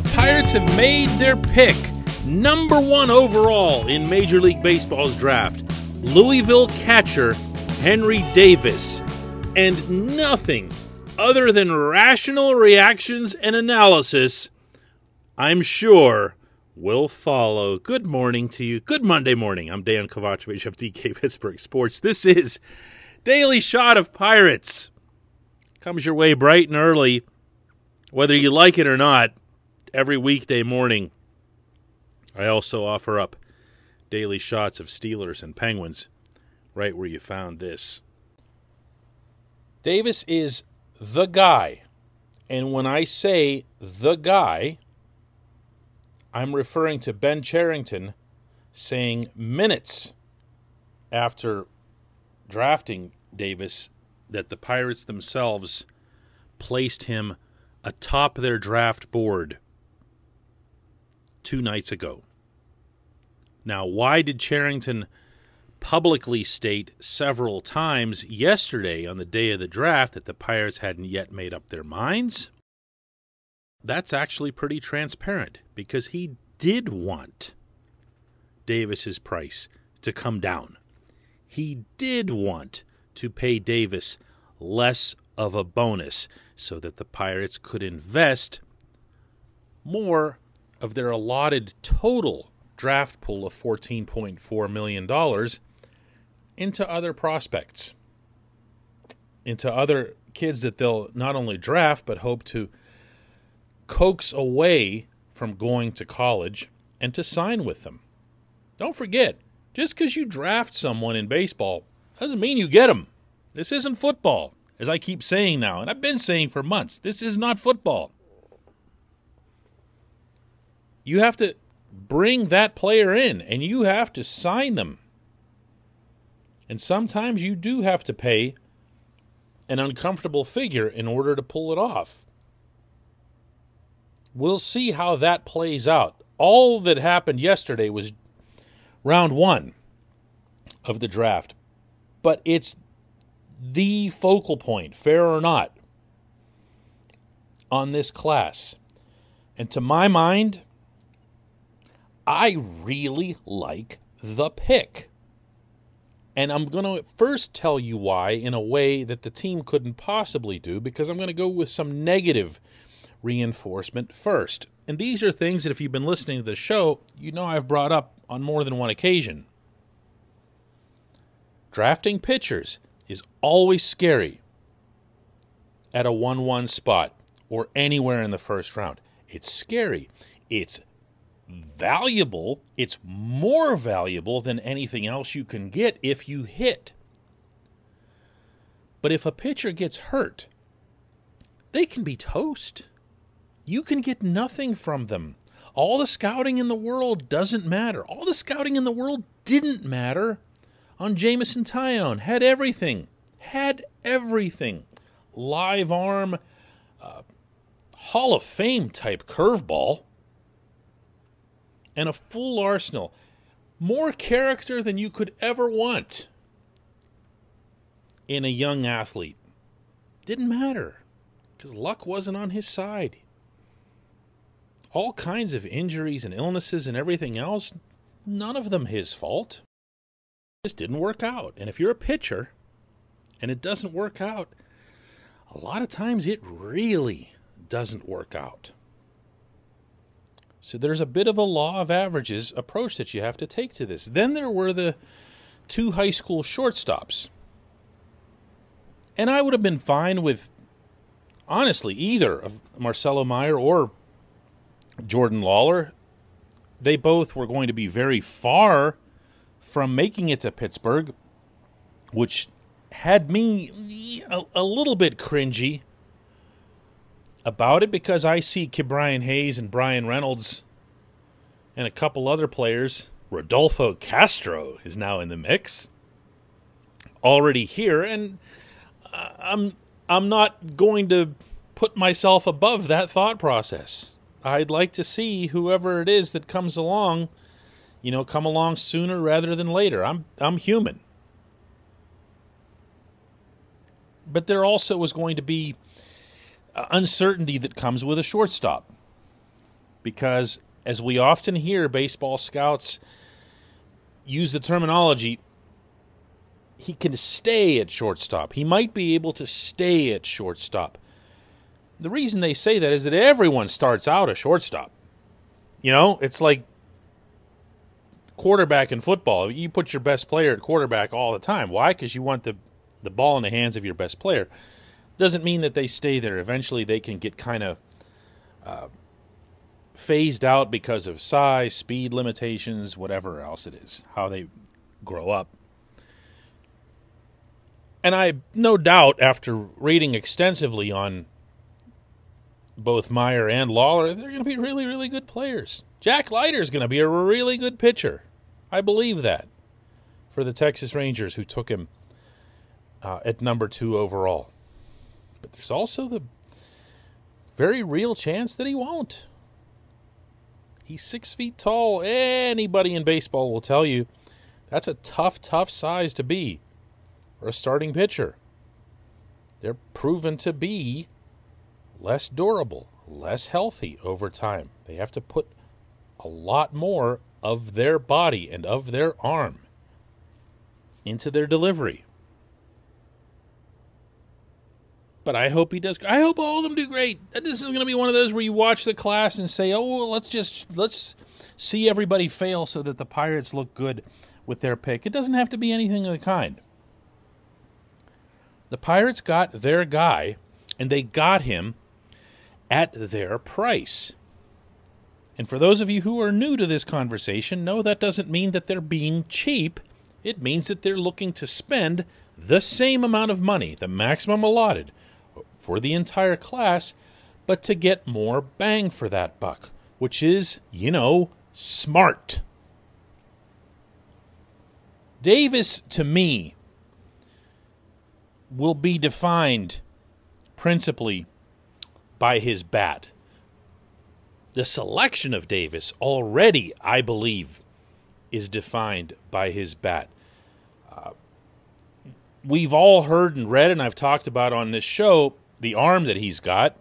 The Pirates have made their pick. Number one overall in Major League Baseball's draft. Louisville catcher Henry Davis. And nothing other than rational reactions and analysis, I'm sure, will follow. Good morning to you. Good Monday morning. I'm Dan Kovacevic of DK Pittsburgh Sports. This is Daily Shot of Pirates. Comes your way bright and early, whether you like it or not every weekday morning. I also offer up daily shots of Steelers and Penguins right where you found this. Davis is the guy. And when I say the guy, I'm referring to Ben Cherington saying minutes after drafting Davis that the Pirates themselves placed him atop their draft board two nights ago. Now, why did Cherington publicly state several times yesterday on the day of the draft that the Pirates hadn't yet made up their minds? That's actually pretty transparent because he did want Davis's price to come down. He did want to pay Davis less of a bonus so that the Pirates could invest more of their allotted total draft pool of $14.4 million into other prospects, into other kids that they'll not only draft, but hope to coax away from going to college and to sign with them. Don't forget, just because you draft someone in baseball doesn't mean you get them. This isn't football, as I keep saying now, and I've been saying for months. This is not football you have to bring that player in and you have to sign them. And sometimes you do have to pay an uncomfortable figure in order to pull it off. We'll see how that plays out. All that happened yesterday was round one of the draft, but it's the focal point, fair or not, on this class. And to my mind, I really like the pick. And I'm going to first tell you why in a way that the team couldn't possibly do because I'm going to go with some negative reinforcement first. And these are things that if you've been listening to the show, you know I've brought up on more than one occasion. Drafting pitchers is always scary at a 1 1 spot or anywhere in the first round. It's scary. It's valuable. It's more valuable than anything else you can get if you hit. But if a pitcher gets hurt, they can be toast. You can get nothing from them. All the scouting in the world doesn't matter. All the scouting in the world didn't matter on Jameson Taillon. Had everything. Had everything. Live arm, uh, Hall of Fame type curveball and a full arsenal. More character than you could ever want in a young athlete. Didn't matter because luck wasn't on his side. All kinds of injuries and illnesses and everything else, none of them his fault. just didn't work out. And if you're a pitcher and it doesn't work out, a lot of times it really doesn't work out. So there's a bit of a law of averages approach that you have to take to this. Then there were the two high school shortstops. And I would have been fine with, honestly, either of Marcelo Meyer or Jordan Lawler. They both were going to be very far from making it to Pittsburgh, which had me a, a little bit cringy about it because I see Ke'Bryan Hayes and Bryan Reynolds and a couple other players. Rodolfo Castro is now in the mix, already here, and uh, I'm I'm not going to put myself above that thought process. I'd like to see whoever it is that comes along, you know, come along sooner rather than later. I'm I'm human. But there also was going to be uncertainty that comes with a shortstop. Because as we often hear baseball scouts use the terminology, he can stay at shortstop. He might be able to stay at shortstop. The reason they say that is that everyone starts out a shortstop. You know, it's like quarterback in football. You put your best player at quarterback all the time. Why? Because you want the the ball in the hands of your best player. Doesn't mean that they stay there. Eventually, they can get kind of uh, phased out because of size, speed limitations, whatever else it is, how they grow up. And I, no doubt, after reading extensively on both Meyer and Lawler, they're going to be really, really good players. Jack Leiter is going to be a really good pitcher. I believe that for the Texas Rangers, who took him uh, at number two overall. But there's also the very real chance that he won't. He's six feet tall. Anybody in baseball will tell you that's a tough, tough size to be for a starting pitcher. They're proven to be less durable, less healthy over time. They have to put a lot more of their body and of their arm into their delivery. But I hope he does. I hope all of them do great. This is going to be one of those where you watch the class and say, "Oh, well, let's just let's see everybody fail so that the Pirates look good with their pick." It doesn't have to be anything of the kind. The Pirates got their guy, and they got him at their price. And for those of you who are new to this conversation, no, that doesn't mean that they're being cheap. It means that they're looking to spend the same amount of money, the maximum allotted, for the entire class, but to get more bang for that buck, which is, you know, smart. Davis, to me, will be defined principally by his bat. The selection of Davis already, I believe, is defined by his bat. Uh, we've all heard and read, and I've talked about on this show, the arm that he's got,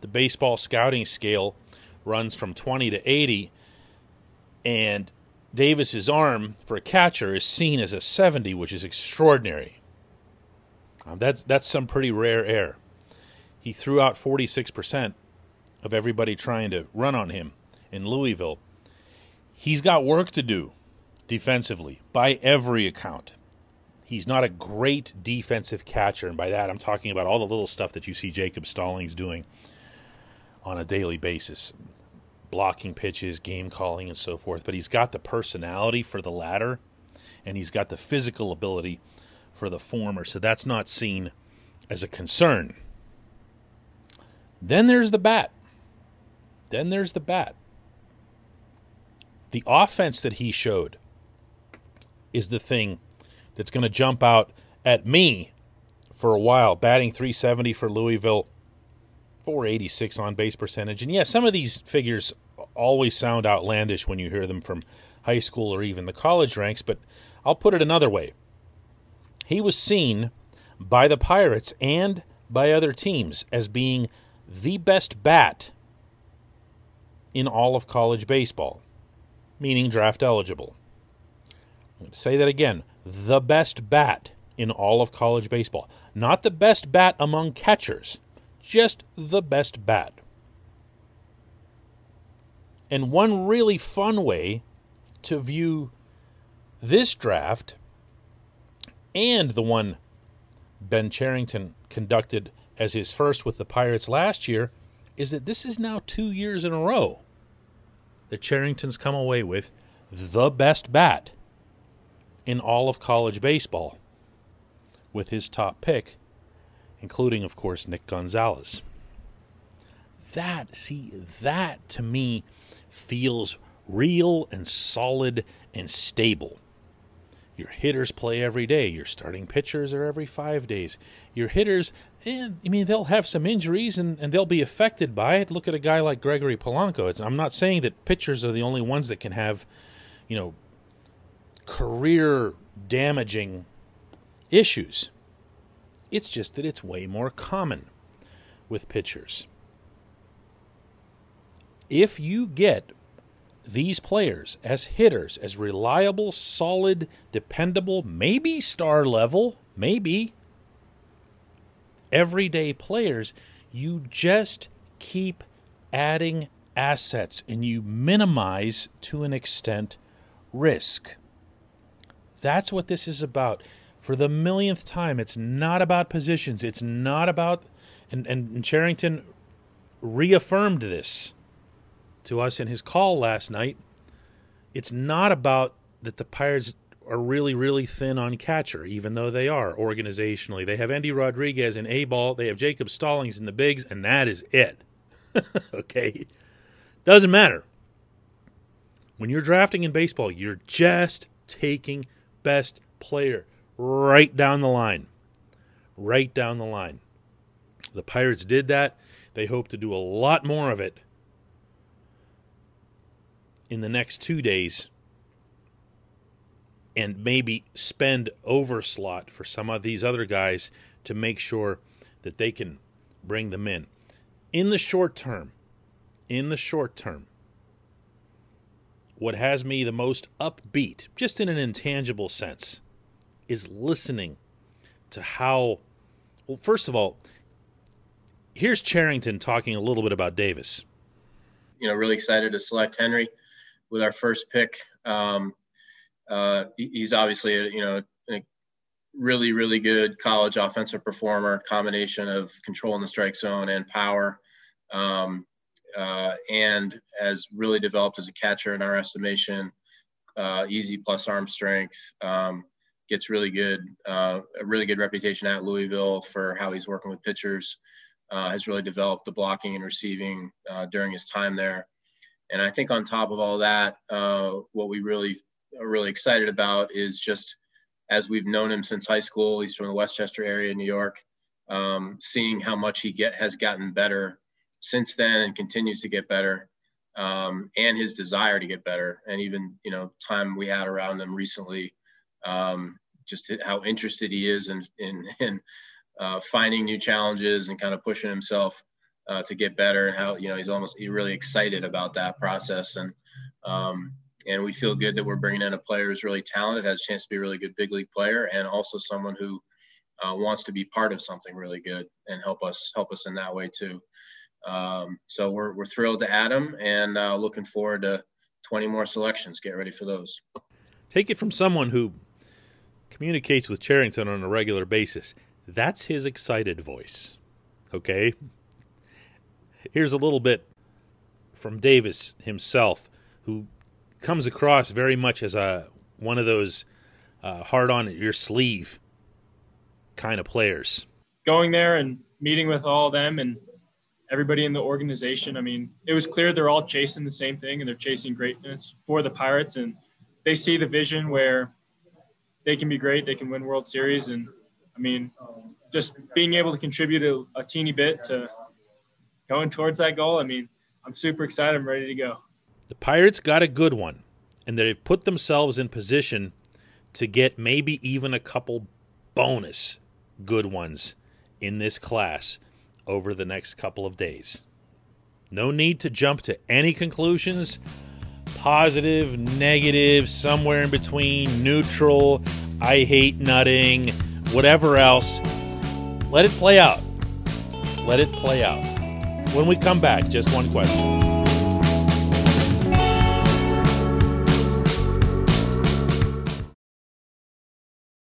the baseball scouting scale runs from 20 to 80, and Davis's arm for a catcher is seen as a 70, which is extraordinary. Um, that's that's some pretty rare air. He threw out 46% of everybody trying to run on him in Louisville. He's got work to do defensively by every account. He's not a great defensive catcher, and by that I'm talking about all the little stuff that you see Jacob Stallings doing on a daily basis blocking pitches, game calling, and so forth. But he's got the personality for the latter, and he's got the physical ability for the former. So that's not seen as a concern. Then there's the bat. Then there's the bat. The offense that he showed is the thing that's going to jump out at me for a while. Batting 370 for Louisville, 486 on base percentage. And yeah, some of these figures always sound outlandish when you hear them from high school or even the college ranks, but I'll put it another way. He was seen by the Pirates and by other teams as being the best bat in all of college baseball, meaning draft eligible. Say that again. The best bat in all of college baseball. Not the best bat among catchers, just the best bat. And one really fun way to view this draft and the one Ben Cherington conducted as his first with the Pirates last year is that this is now two years in a row that Cherington's come away with the best bat in all of college baseball with his top pick, including, of course, Nick Gonzalez. That, see, that to me feels real and solid and stable. Your hitters play every day. Your starting pitchers are every five days. Your hitters, and I mean, they'll have some injuries and, and they'll be affected by it. Look at a guy like Gregory Polanco. It's, I'm not saying that pitchers are the only ones that can have, you know, career damaging issues. It's just that it's way more common with pitchers. If you get these players as hitters, as reliable, solid, dependable, maybe star level, maybe everyday players, you just keep adding assets and you minimize to an extent risk. That's what this is about. For the millionth time, it's not about positions. It's not about, and, and, Cherington reaffirmed this to us in his call last night. It's not about that the Pirates are really, really thin on catcher, even though they are organizationally. They have Endy Rodriguez in A ball, they have Jacob Stallings in the bigs, and that is it. okay? Doesn't matter. When you're drafting in baseball, you're just taking best player right down the line. Right down the line. The Pirates did that. They hope to do a lot more of it in the next two days and maybe spend overslot for some of these other guys to make sure that they can bring them in. In the short term, in the short term, what has me the most upbeat, just in an intangible sense, is listening to how. Well, first of all, here's Cherington talking a little bit about Davis. You know, really excited to select Henry with our first pick. Um, uh, he's obviously a, you know a really really good college offensive performer, combination of control in the strike zone and power, um, uh, and has really developed as a catcher in our estimation. Uh, easy plus arm strength. Um, gets really good, uh, a really good reputation at Louisville for how he's working with pitchers. Uh, has really developed the blocking and receiving uh, during his time there. And I think on top of all that, uh, what we really are really excited about is just as we've known him since high school, he's from the Westchester area, in New York, um, seeing how much he get has gotten better since then and continues to get better, um, and his desire to get better, and even you know time we had around him recently, um, just how interested he is in in, in uh, finding new challenges and kind of pushing himself uh, to get better and how you know he's almost he's really excited about that process. And um, and we feel good that we're bringing in a player who's really talented has a chance to be a really good big league player and also someone who uh, wants to be part of something really good and help us help us in that way too um, so we're, we're thrilled to add him and uh, looking forward to 20 more selections. Get ready for those. Take it from someone who communicates with Cherington on a regular basis. That's his excited voice okay? Here's a little bit from Davis himself, who comes across very much as a one of those uh, hard on your sleeve kind of players. Going there and meeting with all of them and everybody in the organization. I mean, it was clear they're all chasing the same thing and they're chasing greatness for the Pirates and they see the vision where they can be great, they can win World Series and I mean, just being able to contribute a, a teeny bit to going towards that goal, I mean, I'm super excited. I'm ready to go. The Pirates got a good one, and they've put themselves in position to get maybe even a couple bonus good ones in this class over the next couple of days. No need to jump to any conclusions, positive, negative, somewhere in between, neutral, I hate nutting, whatever else. Let it play out. Let it play out. When we come back, just one question.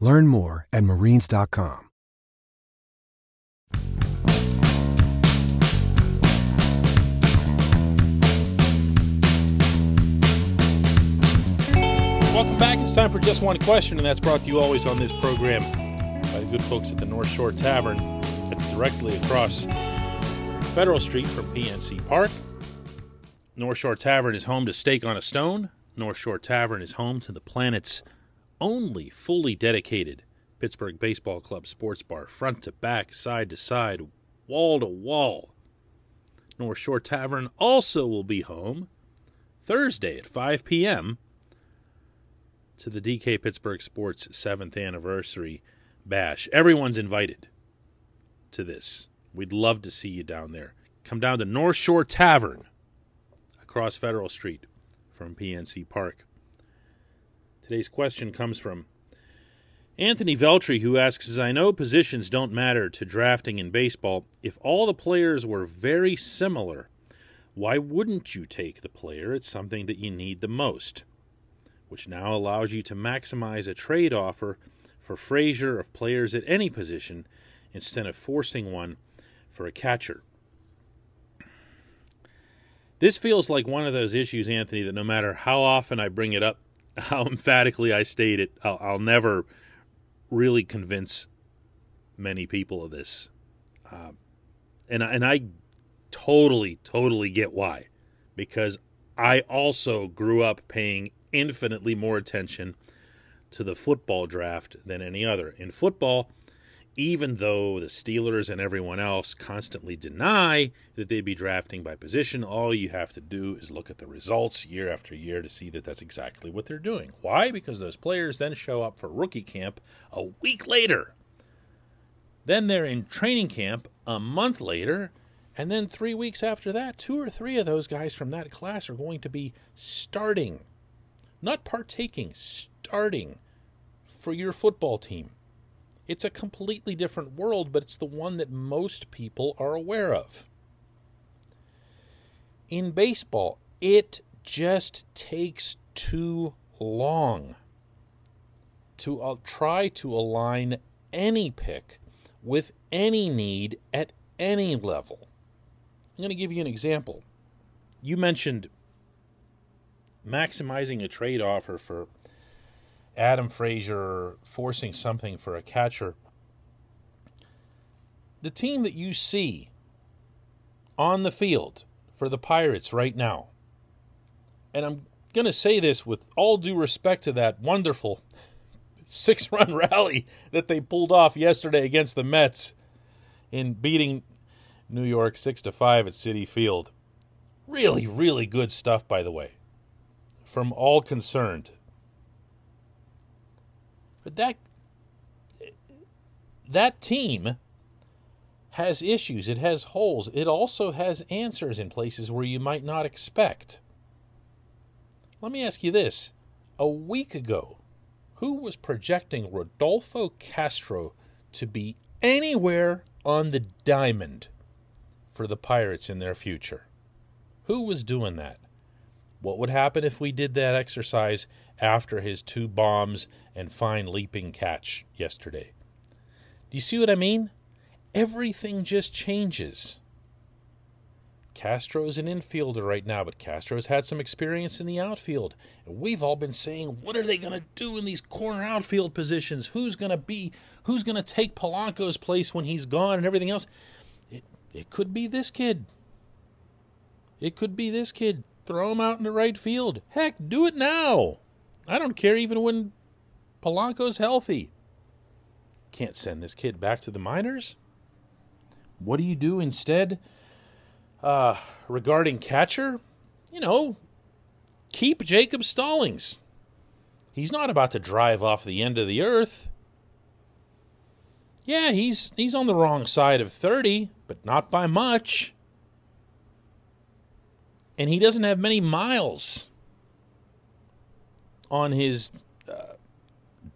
Learn more at marines.com. Welcome back. It's time for Just One Question, and that's brought to you always on this program by the good folks at the North Shore Tavern. That's directly across Federal Street from PNC Park. North Shore Tavern is home to Steak on a Stone. North Shore Tavern is home to the planet's only fully dedicated Pittsburgh Baseball Club sports bar, front to back, side to side, wall to wall. North Shore Tavern also will be home Thursday at 5 p.m. to the DK Pittsburgh Sports 7th anniversary bash. Everyone's invited to this. We'd love to see you down there. Come down to North Shore Tavern across Federal Street from PNC Park. Today's question comes from Anthony Veltri, who asks As I know positions don't matter to drafting in baseball, if all the players were very similar, why wouldn't you take the player at something that you need the most? Which now allows you to maximize a trade offer for Frazier of players at any position instead of forcing one for a catcher. This feels like one of those issues, Anthony, that no matter how often I bring it up, how emphatically I state it, I'll, I'll never really convince many people of this. Uh, and, and I totally, totally get why. Because I also grew up paying infinitely more attention to the football draft than any other. In football, even though the Steelers and everyone else constantly deny that they'd be drafting by position, all you have to do is look at the results year after year to see that that's exactly what they're doing. Why? Because those players then show up for rookie camp a week later. Then they're in training camp a month later. And then three weeks after that, two or three of those guys from that class are going to be starting, not partaking, starting for your football team. It's a completely different world, but it's the one that most people are aware of. In baseball, it just takes too long to uh, try to align any pick with any need at any level. I'm going to give you an example. You mentioned maximizing a trade offer for Adam Frazier forcing something for a catcher. The team that you see on the field for the Pirates right now, and I'm going to say this with all due respect to that wonderful six run rally that they pulled off yesterday against the Mets in beating New York 6 to 5 at Citi Field. Really, really good stuff, by the way, from all concerned. But that that team has issues. It has holes. It also has answers in places where you might not expect. Let me ask you this. A week ago, who was projecting Rodolfo Castro to be anywhere on the diamond for the Pirates in their future? Who was doing that? What would happen if we did that exercise after his two bombs and fine leaping catch yesterday. Do you see what I mean? Everything just changes. Castro's an infielder right now, but Castro's had some experience in the outfield. And we've all been saying, what are they going to do in these corner outfield positions? Who's going to be, who's going to take Polanco's place when he's gone and everything else? It, it could be this kid. It could be this kid. Throw him out in the right field. Heck, do it now. I don't care even when Polanco's healthy. Can't send this kid back to the minors. What do you do instead? Uh, regarding catcher, you know, keep Jacob Stallings. He's not about to drive off the end of the earth. Yeah, he's he's on the wrong side of 30, but not by much. And he doesn't have many miles on his uh,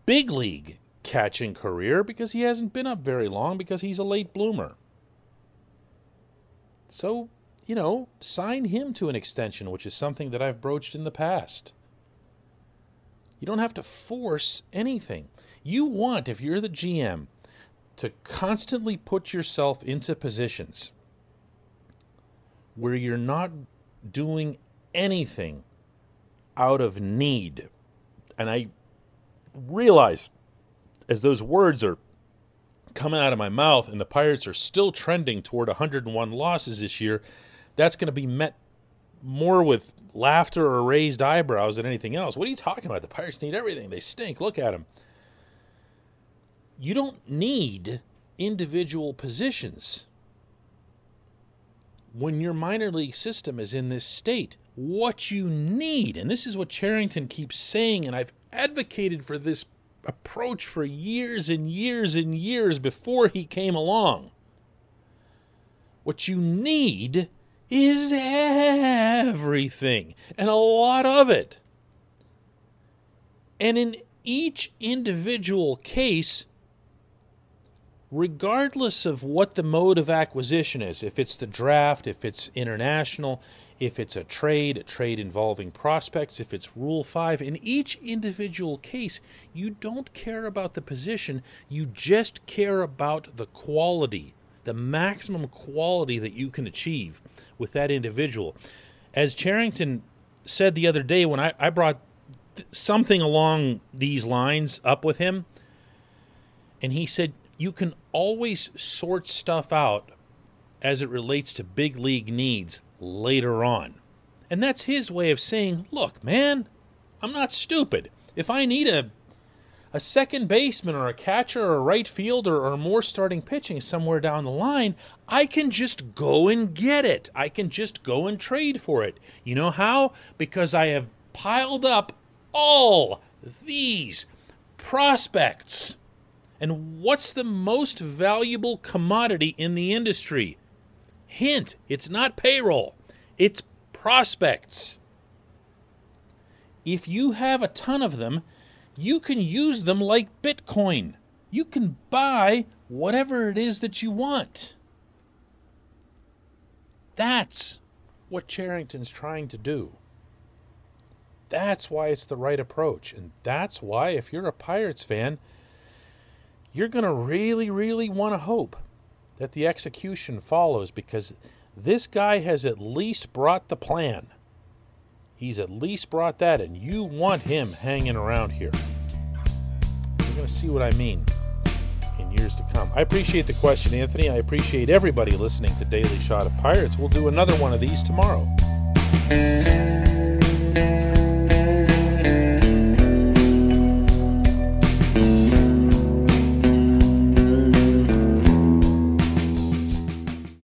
big league catching career because he hasn't been up very long because he's a late bloomer. So, you know, sign him to an extension, which is something that I've broached in the past. You don't have to force anything. You want, if you're the GM, to constantly put yourself into positions where you're not doing anything out of need. And I realize as those words are coming out of my mouth and the Pirates are still trending toward 101 losses this year, that's going to be met more with laughter or raised eyebrows than anything else. What are you talking about? The Pirates need everything. They stink. Look at them. You don't need individual positions when your minor league system is in this state. What you need, and this is what Cherington keeps saying, and I've advocated for this approach for years and years and years before he came along. What you need is everything, and a lot of it. And in each individual case, regardless of what the mode of acquisition is, if it's the draft, if it's international, if it's a trade, a trade involving prospects, if it's Rule 5, in each individual case, you don't care about the position, you just care about the quality, the maximum quality that you can achieve with that individual. As Cherington said the other day when I, I brought something along these lines up with him, and he said, You can always sort stuff out as it relates to big league needs later on. And that's his way of saying, Look, man, I'm not stupid. If I need a a second baseman or a catcher or a right fielder or more starting pitching somewhere down the line, I can just go and get it. I can just go and trade for it. You know how? Because I have piled up all these prospects. And what's the most valuable commodity in the industry? Hint, it's not payroll, it's prospects. If you have a ton of them, you can use them like Bitcoin. You can buy whatever it is that you want. That's what Cherington's trying to do. That's why it's the right approach. And that's why, if you're a Pirates fan, you're going to really, really want to hope that the execution follows because this guy has at least brought the plan. He's at least brought that, and you want him hanging around here. You're going to see what I mean in years to come. I appreciate the question, Anthony. I appreciate everybody listening to Daily Shot of Pirates. We'll do another one of these tomorrow.